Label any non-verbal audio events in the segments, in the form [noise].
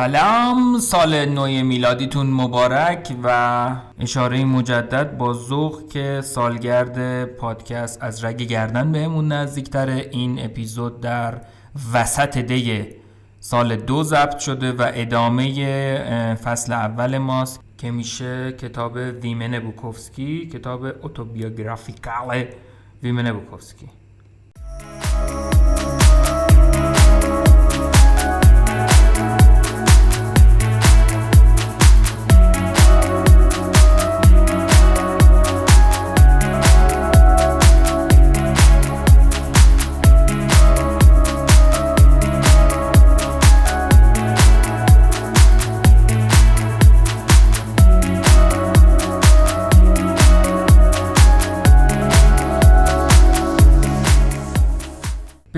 سلام سال نو میلادیتون مبارک و اشاره مجدد با ذوق که سالگرد پادکست از رگ گردن بهمون نزدیکتره. این اپیزود در وسط دی سال دو ضبط شده و ادامه فصل اول ماست که میشه کتاب ویمن بوکوفسکی کتاب اوتوبیوگرافیکال ویمن بوکوفسکی.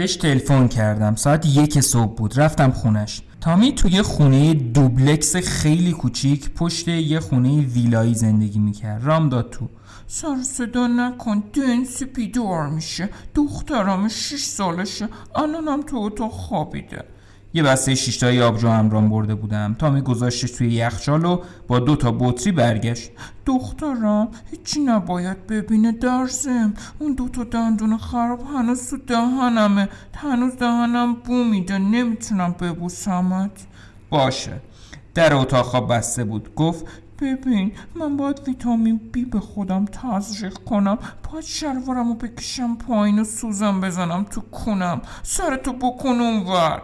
بهش تلفن کردم. ساعت یک صبح بود. رفتم خونش. تامی توی خونه دوبلکس خیلی کوچیک پشت یه خونه ویلایی زندگی می‌کرد. رام داد تو. سر صدا نکن. دنسی بیدار میشه. دخترم شش سالشه. الانم تو اتاق خوابیده. یه بسته شیشتایی آبجو همرام برده بودم. تا می گذاشتش توی یخچال و با دو تا بطری برگشت. دخترم هیچی نباید ببینه درزم. اون دو تا دندون خراب هنوز تو دهنمه. هنوز دهنم بو میده. نمی‌تونم ببوسمت. باشه. در اتاق خواب بسته بود. گفت ببین من باید ویتامین بی به خودم تزریق کنم. باید شلوارم رو بکشم پایین و سوزم بزنم تو کنم سرتو بکن اونور.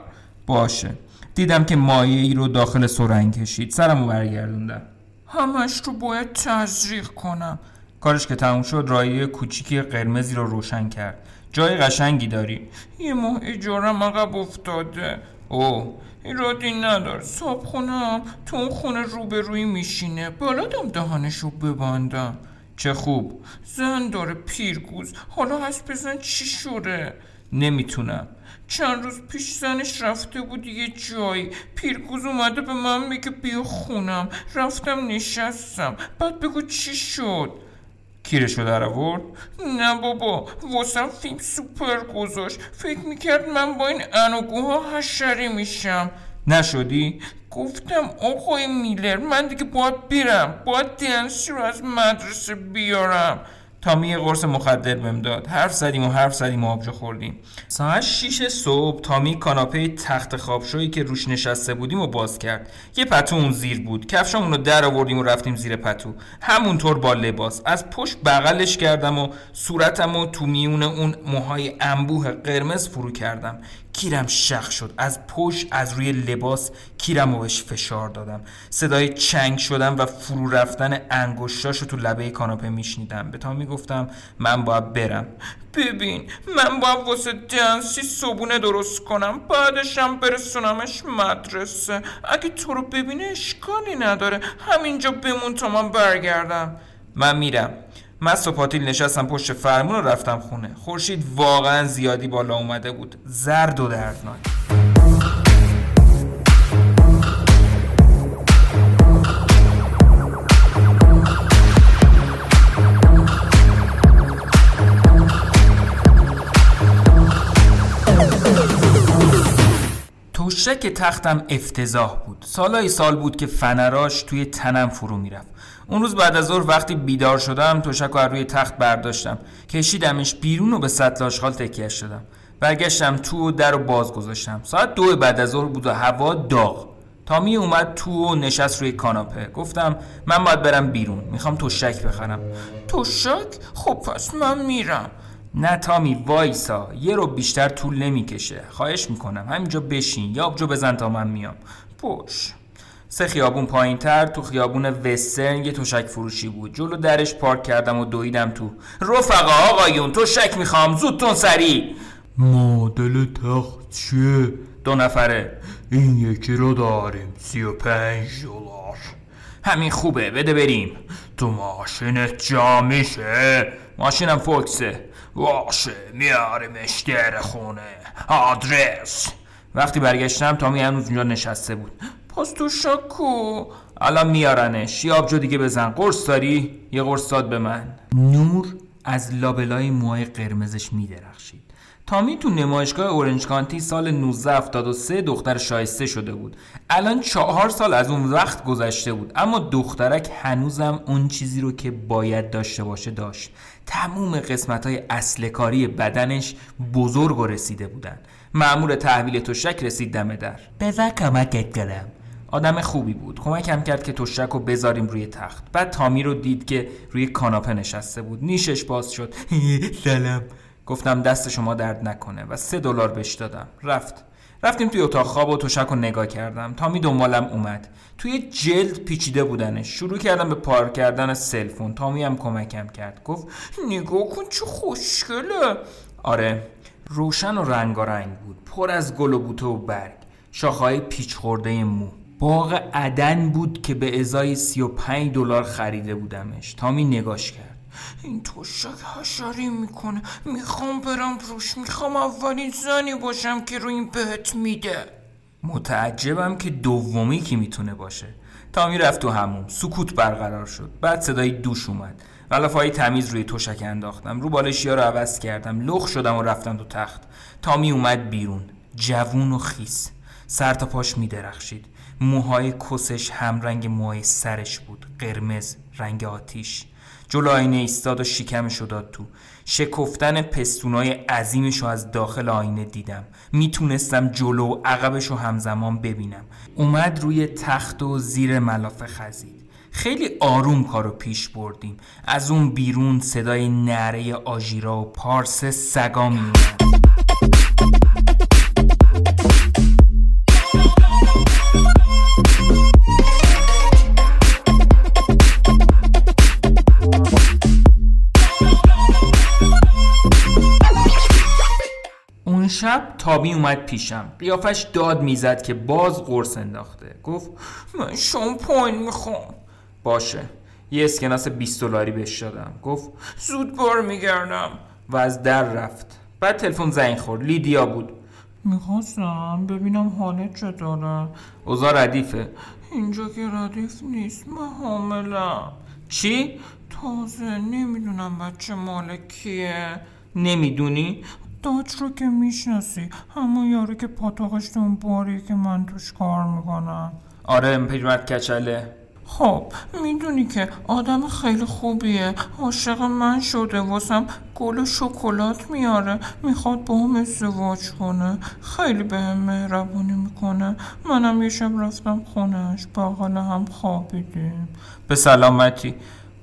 باشه. دیدم که مایه ای رو داخل سرنگ کشید. سرمو برگردوندم. همش رو باید تزریق کنم. کارش که تموم شد رایه کوچیکی قرمزی رو روشن کرد. جای قشنگی داری. یه ماه اجارم عقب افتاده. او ایرادی ندار. صاحب خونم تو اون خونه روبروی میشینه. بلدم دهانشو ببندم. چه خوب. زن داره پیرگوز. حالا هست بزن چی شده نمی‌تونم. چند روز پیش زنش رفته بود یه جایی. پیرگوز اومده به من میگه بیا خونم. رفتم نشستم. بعد بگو چی شد؟ کیرشو در آورد؟ نه بابا واسم فیلم سوپر گذاشت. فکر می‌کرد من با این انوگوها حشری میشم. نشدی؟ گفتم آقای میلر من دیگه باید بیرم باید دنسی رو از مدرسه بیارم. تامی یه قرص مخدر بهم داد. حرف زدیم و حرف زدیم و آبجو خوردیم. ساعت 6 صبح تامی کاناپه تخت خوابشویی که روش نشسته بودیم و باز کرد. یه پتو اون زیر بود. کفشامون رو در آوردیم و رفتیم زیر پتو. همونطور با لباس. از پشت بغلش کردم و صورتم و تو میون اون موهای انبوه قرمز فرو کردم. کیرم شخ شد. از پشت از روی لباس کیرم بهش فشار دادم. صدای چنگ شدم و فرو رفتن انگشتاشو تو لبه کاناپه میشنیدم. به تامی گفتم من باید برم. ببین من باید واسه دنسی صبونه درست کنم بعدشم برسونمش مدرسه. اگه تو رو ببینه اشکالی نداره. همینجا بمون تا من برگردم. من میرم. مست و پاتیل نشستم پشت فرمون و رفتم خونه. خورشید واقعا زیادی بالا اومده بود. زرد و دردناک. توشک تختم افتضاح بود. سالای سال بود که فنراش توی تنم فرو می‌رفت. اون روز بعد از ظهر وقتی بیدار شدم تشک رو روی تخت برداشتم. کشیدمش بیرون و به سطل آشغال تکیه شدم. برگشتم تو و در رو باز گذاشتم. ساعت دو بعد از ظهر بود و هوا داغ. تامی اومد تو و نشست روی کاناپه. گفتم من باید برم بیرون. می‌خوام تشک بخرم. تشک؟ خب پس من میرم. نه تامی وایسا. یه رو بیشتر طول نمی‌کشه. خواهش می‌کنم. همینجا بشین. یا آبجو بزن تا من میام. پوش سه خیابون پایین تر تو خیابون وسترن یه تشک فروشی بود. جلو درش پارک کردم و دویدم تو. رفقا آقایون تشک می‌خوام. زودتون سری مدل تخت چیه؟ دو نفره. این یکی رو داریم. سی و پنج دلار. همین خوبه. بده بریم. تو ماشینت جا میشه؟ ماشینم فوکسه. باشه میاریمش در خونه. آدرس. وقتی برگشتم تامی هنوز اونجا نشسته بود. پس تو شکو الان میارنش. یه آبجو دیگه بزن. قرص داری؟ یه قرص داد به من. نور از لابلای موهای قرمزش میدرخشید. تامی تو نمایشگاه اورنج کانتی سال 1973 دختر شایسته شده بود. الان چهار سال از اون وقت گذشته بود. اما دخترک هنوزم اون چیزی رو که باید داشته باشه داشت. تموم قسمت های اصل کاری بدنش بزرگ و رسیده بودن. معمور تحویل تشک رسید دم در. بذار کمکت کنم. آدم خوبی بود. کمکم کرد که تشک رو بذاریم روی تخت. بعد تامی رو دید که روی کاناپه نشسته بود. نیشش باز شد. [laughs] سلام. گفتم دست شما درد نکنه و سه دلار بهش دادم. رفت. رفتیم توی اتاق خواب و تشک رو نگاه کردم. تامی دنبالم اومد. توی جلد پیچیده بودنش. شروع کردم به پار کردن سلفون تامی هم کمکم کرد. گفت نگاه کن چه خوشگله. آره روشن و رنگارنگ بود. پر از گل و بوته و برگ. شاخهای پیچ خورده مو. باغ عدن بود که به ازای 35 دلار خریده بودمش. تامی نگاش کرد. این تشک حشری می‌کنه. می‌خوام برم روش. می‌خوام اولین زنی باشم که رو این بهت میده. متعجبم که دومی کی می‌تونه باشه. تامی رفت تو هموم سکوت برقرار شد. بعد صدای دوش اومد. های تمیز روی تشک انداختم. رو بالشیا رو عوض کردم. لخ شدم و رفتم تو تخت. تامی اومد بیرون. جوون و خیس. سر تا پاش میدرخشید. موهای کسش همرنگ موهای سرش بود قرمز رنگ آتیش. جلو آینه ایستاد و شکمشو داد تو. شکفتن پستونای عظیمشو از داخل آینه دیدم. می‌تونستم جلو و عقبشو همزمان ببینم. اومد روی تخت و زیر ملافه خزید. خیلی آروم کارو پیش بردیم. از اون بیرون صدای نره آژیرا و پارس سگا میومد شب تابی اومد پیشم. قیافش داد می‌زد که باز قرص انداخته. گفت من شامپاین می‌خوام. باشه. یه اسکناس 20 دلاری بهش دادم. گفت زود بار میگردم. و از در رفت. بعد تلفن زنگ خورد. لیدیا بود. می‌خواستم ببینم حالت چطوره. اوزا ردیفه. اینجا که ردیف نیست من حاملم. چی؟ تازه نمی‌دونم بچه مال کیه. نمی‌دونی؟ داج رو که می‌شناسی. همون یارو که پاتاقش اون باری که من توش کار می‌کنم. آره پیرمرد کچله. خب می‌دونی که آدم خیلی خوبیه. عاشق من شده واسم گل و شکلات میاره. می‌خواد با هم ازدواج کنه. خیلی به هم مهربونی می‌کنه. منم یه شب رفتم خونش بغل هم خوابیدیم. به سلامتی.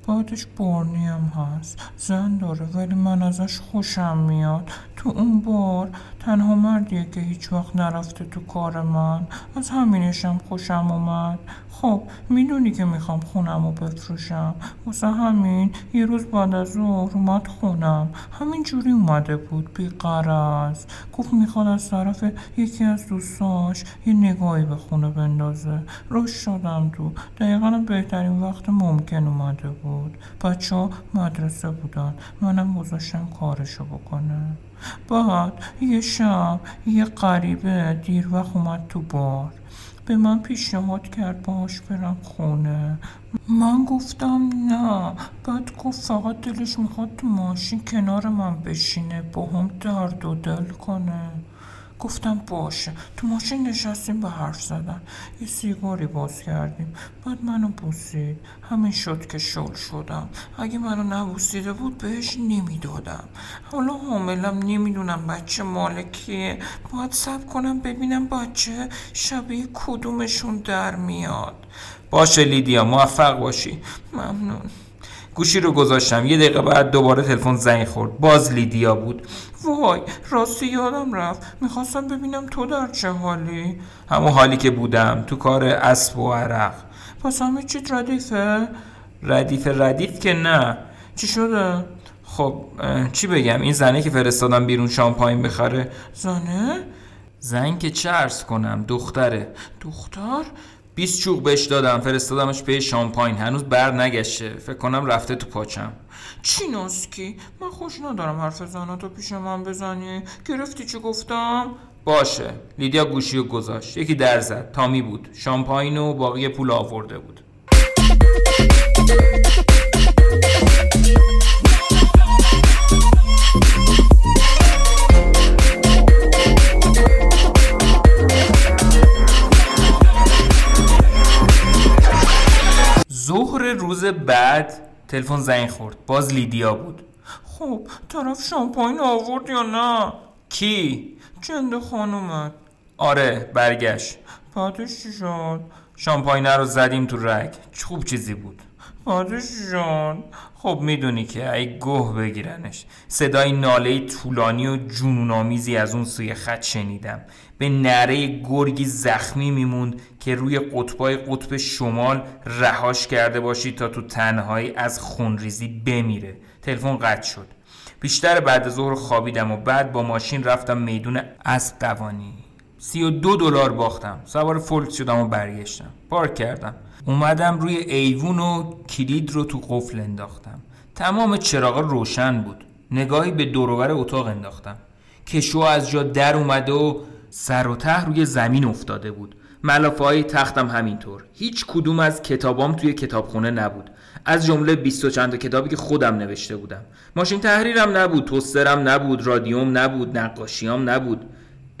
بعدش بارنی هم هست. زن داره ولی من ازش خوشم میاد. تو اون بار تنها مردیه که هیچ وقت نرفته تو کار من از همینشم خوشم اومد. خب می‌دونی که می‌خوام خونم رو بفروشم. واسه همین یه روز بعد از ظهر اومد خونم. همین جوری اومده بود بی قرض گفت می‌خواد از طرف یکی از دوستاش یه نگاهی به خونه بندازه. روش شدم تو. دقیقا بهترین وقت ممکن اومده بود. بچه مدرسه بودن. منم گذاشتم کارشو بکنه بعد یه شب یه غریبه دیر وقت اومد تو بار. به من پیشنهاد کرد باش برم خونه. من گفتم نه بعد گفت فقط دلش می‌خواد تو ماشین کنار من بشینه با هم درد و دل کنه. گفتم باشه. تو ماشین نشستیم به حرف زدن. یه سیگاری باز کردیم. بعد منو بوسید. همین شد که شل شدم. اگه منو نبوسیده بود بهش نمی‌دادم. حالا حاملم نمی‌دونم بچه مالکیه باید سب کنم ببینم بچه شبیه کدومشون در میاد. باشه لیدیا موفق باشی. ممنون. گوشی رو گذاشتم. یه دقیقه بعد دوباره تلفن زنگ خورد. باز لیدیا بود. وای راستی یادم رفت. می‌خواستم ببینم تو در چه حالی. همون حالی که بودم تو کار اسب و عرق. پس همه چی ردیفه؟ ردیف ردیف که نه. چی شده؟ خب چی بگم؟ این زنه که فرستادم بیرون شامپاین بخره. زنه؟ زن که چه ارز کنم دختره. دختر؟ 20 چوق بهش دادم فرستادمش به شامپاین. هنوز بر نگشته. فکر کنم رفته تو پاچم. چی ناسکی؟ من خوش ندارم حرف زناتو پیش من بزنی. گرفتی چی گفتم؟ باشه. لیدیا گوشی و گذاشت. یکی در زد. تامی بود. شامپاین و باقی پول آورده بود. تلفن زنگ خورد. باز لیدیا بود. خب طرف شامپاین آورد یا نه؟ کی؟ جنده خانومت؟ آره برگشت. بعدش چی شد؟ شامپاینه رو زدیم تو رگ. خوب چیزی بود. بعدش جان خب می‌دونی که ای گوه بگیرنش. صدای ناله طولانی و جنونآمیزی از اون سوی خط شنیدم. به نره گرگی زخمی میموند که روی قطبای قطب شمال رهاش کرده باشید تا تو تنهایی از خونریزی بمیره. تلفن قطع شد. بیشتر بعد ظهر خوابیدم و بعد با ماشین رفتم میدون اسب دوانی سی و دو دلار باختم. سوار فولکس شدم و برگشتم. پارک کردم. اومدم روی ایوون و کلید رو تو قفل انداختم. تمام چراغ روشن بود. نگاهی به دوروبر اتاق انداختم. کشو از جا در اومده و سر و ته روی زمین افتاده بود. ملافه های تختم همینطور. هیچ کدوم از کتابام توی کتابخونه نبود. از جمله بیست و چند کتابی که خودم نوشته بودم. ماشین تحریرم نبود توسترم نبود رادیوم نبود نقاشیام نبود.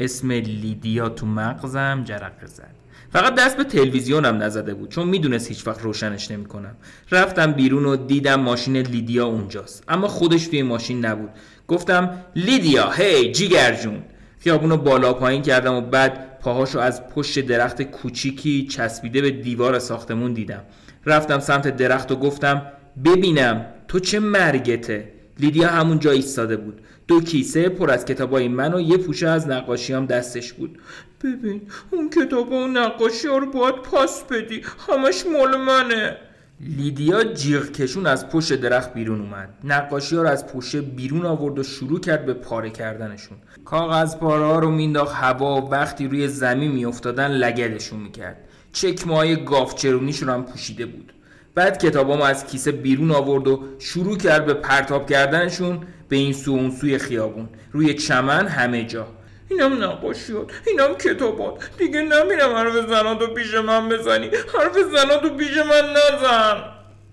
اسم لیدیا تو مغزم جرقه زد. فقط دست به تلویزیونم نزده بود چون می‌دونست هیچ وقت روشنش نمی‌کنم. رفتم بیرون و دیدم ماشین لیدیا اونجاست. اما خودش توی ماشین نبود. گفتم لیدیا هی جیگر جون. خیابون رو بالا پایین کردم و بعد پاهاشو از پشت درخت کوچیکی چسبیده به دیوار ساختمون دیدم. رفتم سمت درخت و گفتم ببینم تو چه مرگته؟ لیدیا همون جا ایستاده بود. دو کیسه پر از کتابای من و یه پوشه از نقاشیام دستش بود. ببین اون کتاب و نقاشی ها رو باید پاس بدی همش مال منه. لیدیا جیغ کشون از پشت درخت بیرون اومد. نقاشی ها رو از پوشه بیرون آورد و شروع کرد به پاره کردنشون. کاغذ پاره ها رو مینداخت هوا و وقتی روی زمین میافتادن لگدشون می‌کرد. چکمه های گافچرونیش رو هم پوشیده بود. بعد کتابامو از کیسه بیرون آورد و شروع کرد به پرتاب کردنشون به این سو اون سوی خیابون. روی چمن همه جا. اینم نقاشیات اینم کتابات دیگه نمیرم حرف زناتو پیش من بزنی. حرف زناتو پیش من نزن.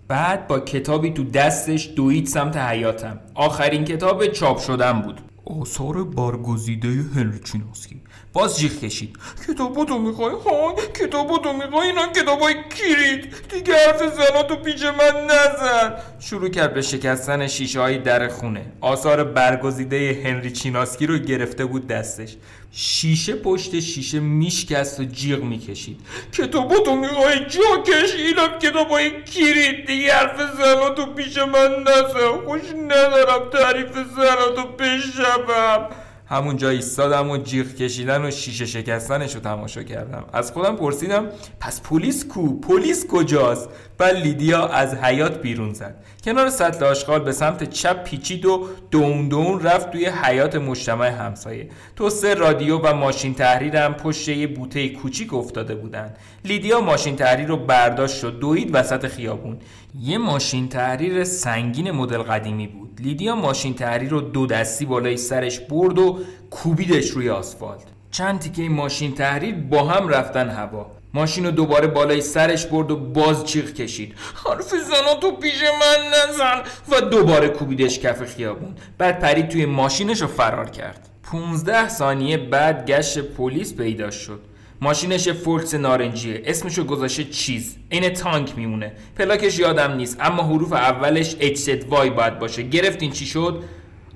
بعد با کتابی تو دستش دوید سمت حیاتم. آخرین کتاب چاپ شدن بود. آثار برگزیده هنری چیناسکی باز جیغ کشید. کتاباتو می‌خوای های کتاباتو می‌خوای اینا کتابای کیرید دیگه حرف زناتو پیش من نزن. شروع کرد به شکستن شیشه های در خونه. آثار برگزیده هنری چیناسکی رو گرفته بود دستش. شیشه پشت شیشه میشکست و جیغ می‌کشید. کتاباتو می‌خوای جا کش اینم کتابای کیرید دیگه حرف زناتو پیش من نزن. خوش ندارم تعریف زناتو بشنوم. همونجا ایستادم و جیغ کشیدن و شیشه شکستنش رو تماشا کردم. از خودم پرسیدم پس پلیس کو؟ پلیس کجاست؟ بعد لیدیا از حیاط بیرون زد. کنار سطل آشغال به سمت چپ پیچید و دوون دوون رفت توی حیاط مجتمع همسایه. توسه رادیو و ماشین تحریرم پشت یه بوته کوچیک افتاده بودن. لیدیا ماشین تحریر رو برداشت و دوید وسط خیابون. یه ماشین تحریر سنگین مدل قدیمی بود. لیدیا ماشین تحریر رو دو دستی بالای سرش برد و کوبیدش روی آسفالت. چند تیکه ماشین تحریر با هم رفتن هوا. ماشین رو دوباره بالای سرش برد و باز چیغ کشید. حرف زنا تو پیش من نزن. و دوباره کوبیدش کف خیابون. بعد پرید توی ماشینش رو فرار کرد. 15 ثانیه بعد گشت پلیس پیدا شد. ماشینش فولکس نارنجیه. اسمشو گذاشته چیز. عین تانک میمونه. پلاکش یادم نیست اما حروف اولش HZY باید باشه. گرفتین چی شد؟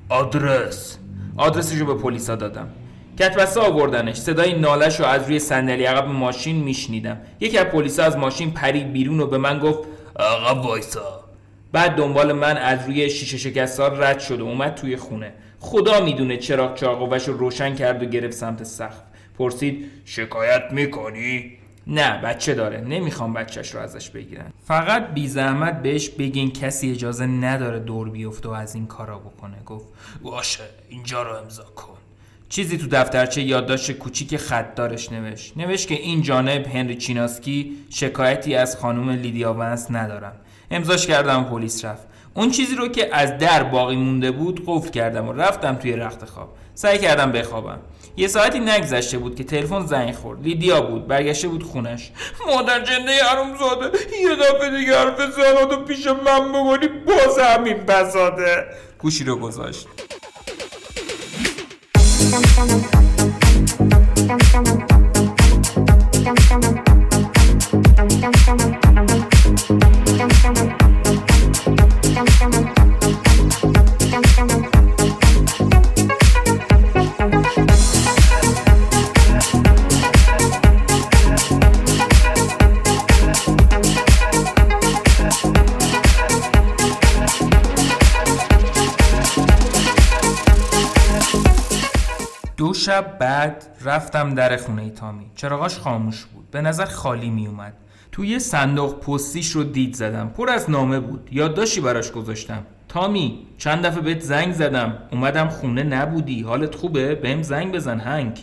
آدرس. آدرسشو به پلیسا دادم. کتبسته آوردنش. صدای نالش رو از روی صندلی عقب ماشین میشنیدم. یکی از پلیسا از ماشین پرید بیرون و به من گفت عقب وایسا. بعد دنبال من از روی شیشه شکستار رد شد و اومد توی خونه. خدا می‌دونه چراغ چاقوش رو روشن کرد و گرفت سمت سقف. پرسید شکایت می‌کنی؟ نه بچه داره. نمی‌خوام بچهش رو ازش بگیرن. فقط بی زحمت بهش بگین کسی اجازه نداره دور بیفته و از این کارا بکنه. گفت باشه اینجا رو امضا کن. چیزی تو دفترچه یادداشت کوچیک خطدارش نوشت. نوشت که این جانب هنری چیناسکی شکایتی از خانم لیدیا ونس ندارم. امضاش کردم پلیس رفت. اون چیزی رو که از در باقی مونده بود قفل کردم و رفتم توی رخت خواب. سعی کردم بخوابم. یه ساعتی نگذشته بود که تلفن زنگ خورد. لیدیا بود برگشته بود خونش. مادر جنده حروم زاده یه دفعه دیگه حرف زناتو پیش من بزنی باز همین بساطه. گوشی رو گذاشت. رفتم در خونه تامی. چراغاش خاموش بود. به نظر خالی می اومد. توی صندوق پستیش رو دید زدم. پر از نامه بود. یادداشتی براش گذاشتم. تامی چند دفعه بهت زنگ زدم. اومدم خونه نبودی. حالت خوبه؟ بهم زنگ بزن هنگ.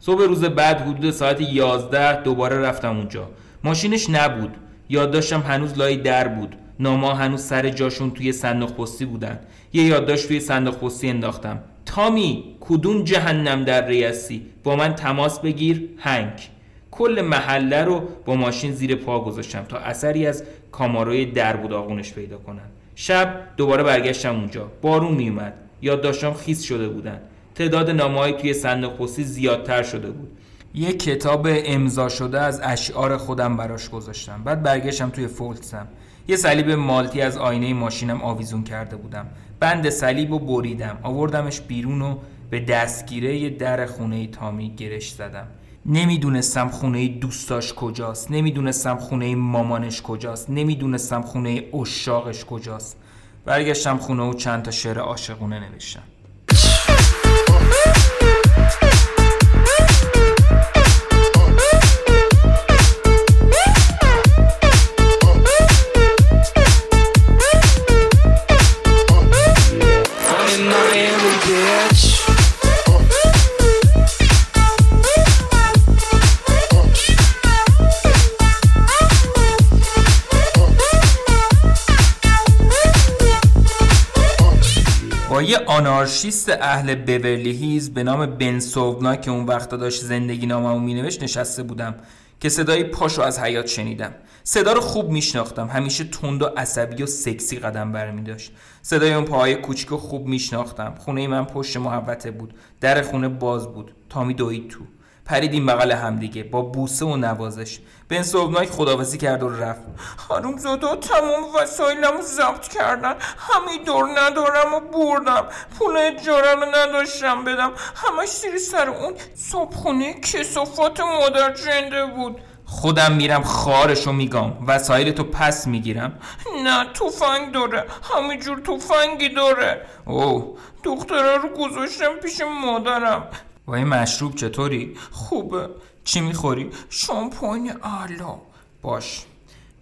صبح روز بعد حدود ساعت 11 دوباره رفتم اونجا. ماشینش نبود. یادداشتم هنوز لای در بود. ناما هنوز سر جاشون توی صندوق پستی بودن. یه یادداشت توی صندوق پستی انداختم. تامی کدوم جهنم در ریاسی با من تماس بگیر هنگ. کل محله رو با ماشین زیر پا گذاشتم تا اثری از کاماروی در بود آغونش پیدا کنن. شب دوباره برگشتم اونجا. بارون میومد یادداشتام خیس شده بودن. تعداد نامه‌های توی صندوق پستی زیادتر شده بود. یه کتاب امضا شده از اشعار خودم براش گذاشتم. بعد برگشتم توی فولتسم. یه صلیب مالتی از آینه ماشینم آویزون کرده بودم. بند صلیب رو بریدم. آوردمش بیرون و به دستگیره در خونه تامی گرش زدم. نمی‌دونستم خونه دوستاش کجاست. نمی‌دونستم خونه مامانش کجاست. نمی‌دونستم خونه اشاقش کجاست. برگشتم خونه و چند تا شعر عاشقونه نوشتم. یه آنارشیست اهل بورلی هیز به نام بن سوونا که اون وقتا داشت زندگی ناممو مینوشت نشسته بودم که صدای پاشو از حیات شنیدم. صدا رو خوب میشناختم. همیشه تند و عصبی و سکسی قدم برمی داشت صدای اون پاهای کوچیک خوب میشناختم. خونه من پشت محوطه بود. در خونه باز بود. تامی دوید تو پریدیم بغل همدیگه با بوسه و نوازش. بن سوبناک خداوزی کرد و رفت. خانم زادا تمام وسایلم ضبط کردن. همین دور ندارم و بردم. پول اجاره رو نداشتم بدم. همش زیر سر اون صبحونه کسافات مادر جنده بود. خودم میرم خارشو میگم وسایل تو پس می‌گیرم. نه توفنگ داره. همینجور توفنگی داره. او دختره رو گذاشتم پیش مادرم. و این مشروب چطوری؟ خوبه چی می‌خوری؟ شامپاین اعلا باش.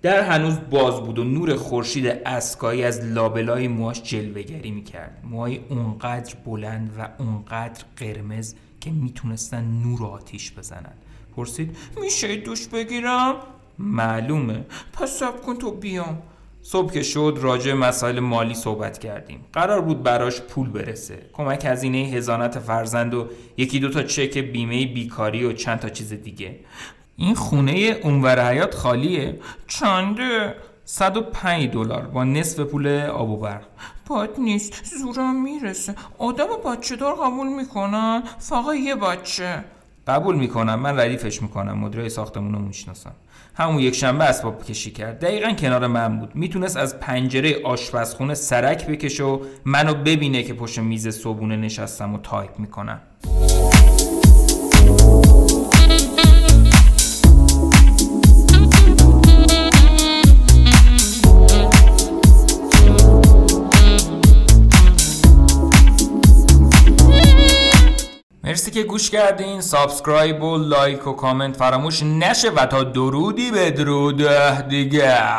در هنوز باز بود و نور خورشید اسکایی از لابلای موهاش جلوگری می‌کرد. موهای اونقدر بلند و اونقدر قرمز که می‌تونستن نور آتیش بزنن. پرسید میشه دوش بگیرم؟ معلومه. پس سب کن تو بیام. صبح که شد راجع مسائل مالی صحبت کردیم. قرار بود براش پول برسه. کمک هزینه هزانت فرزند و یکی دو تا چک بیمه بیکاری و چند تا چیز دیگه. این خونه اونور حیات خالیه. چنده؟ 105 دلار با نصف پول آب و برق باد نیست زورم می‌رسه. آدم بچه دار قبول می‌کنن. فقط یه بچه. قبول می‌کنم من ردیفش می‌کنم مدیرای ساختمون رو می‌شناسم همون یک شنبه اسباب کشی کرد. دقیقا کنار من بود. می‌تونست از پنجره آشپزخونه سرک بکشه و منو ببینه که پشت میز صبونه نشستم و تایپ می‌کنم. مرسی که گوش کردین. سابسکرایب و لایک و کامنت فراموش نشه و تا درودی به درود دیگر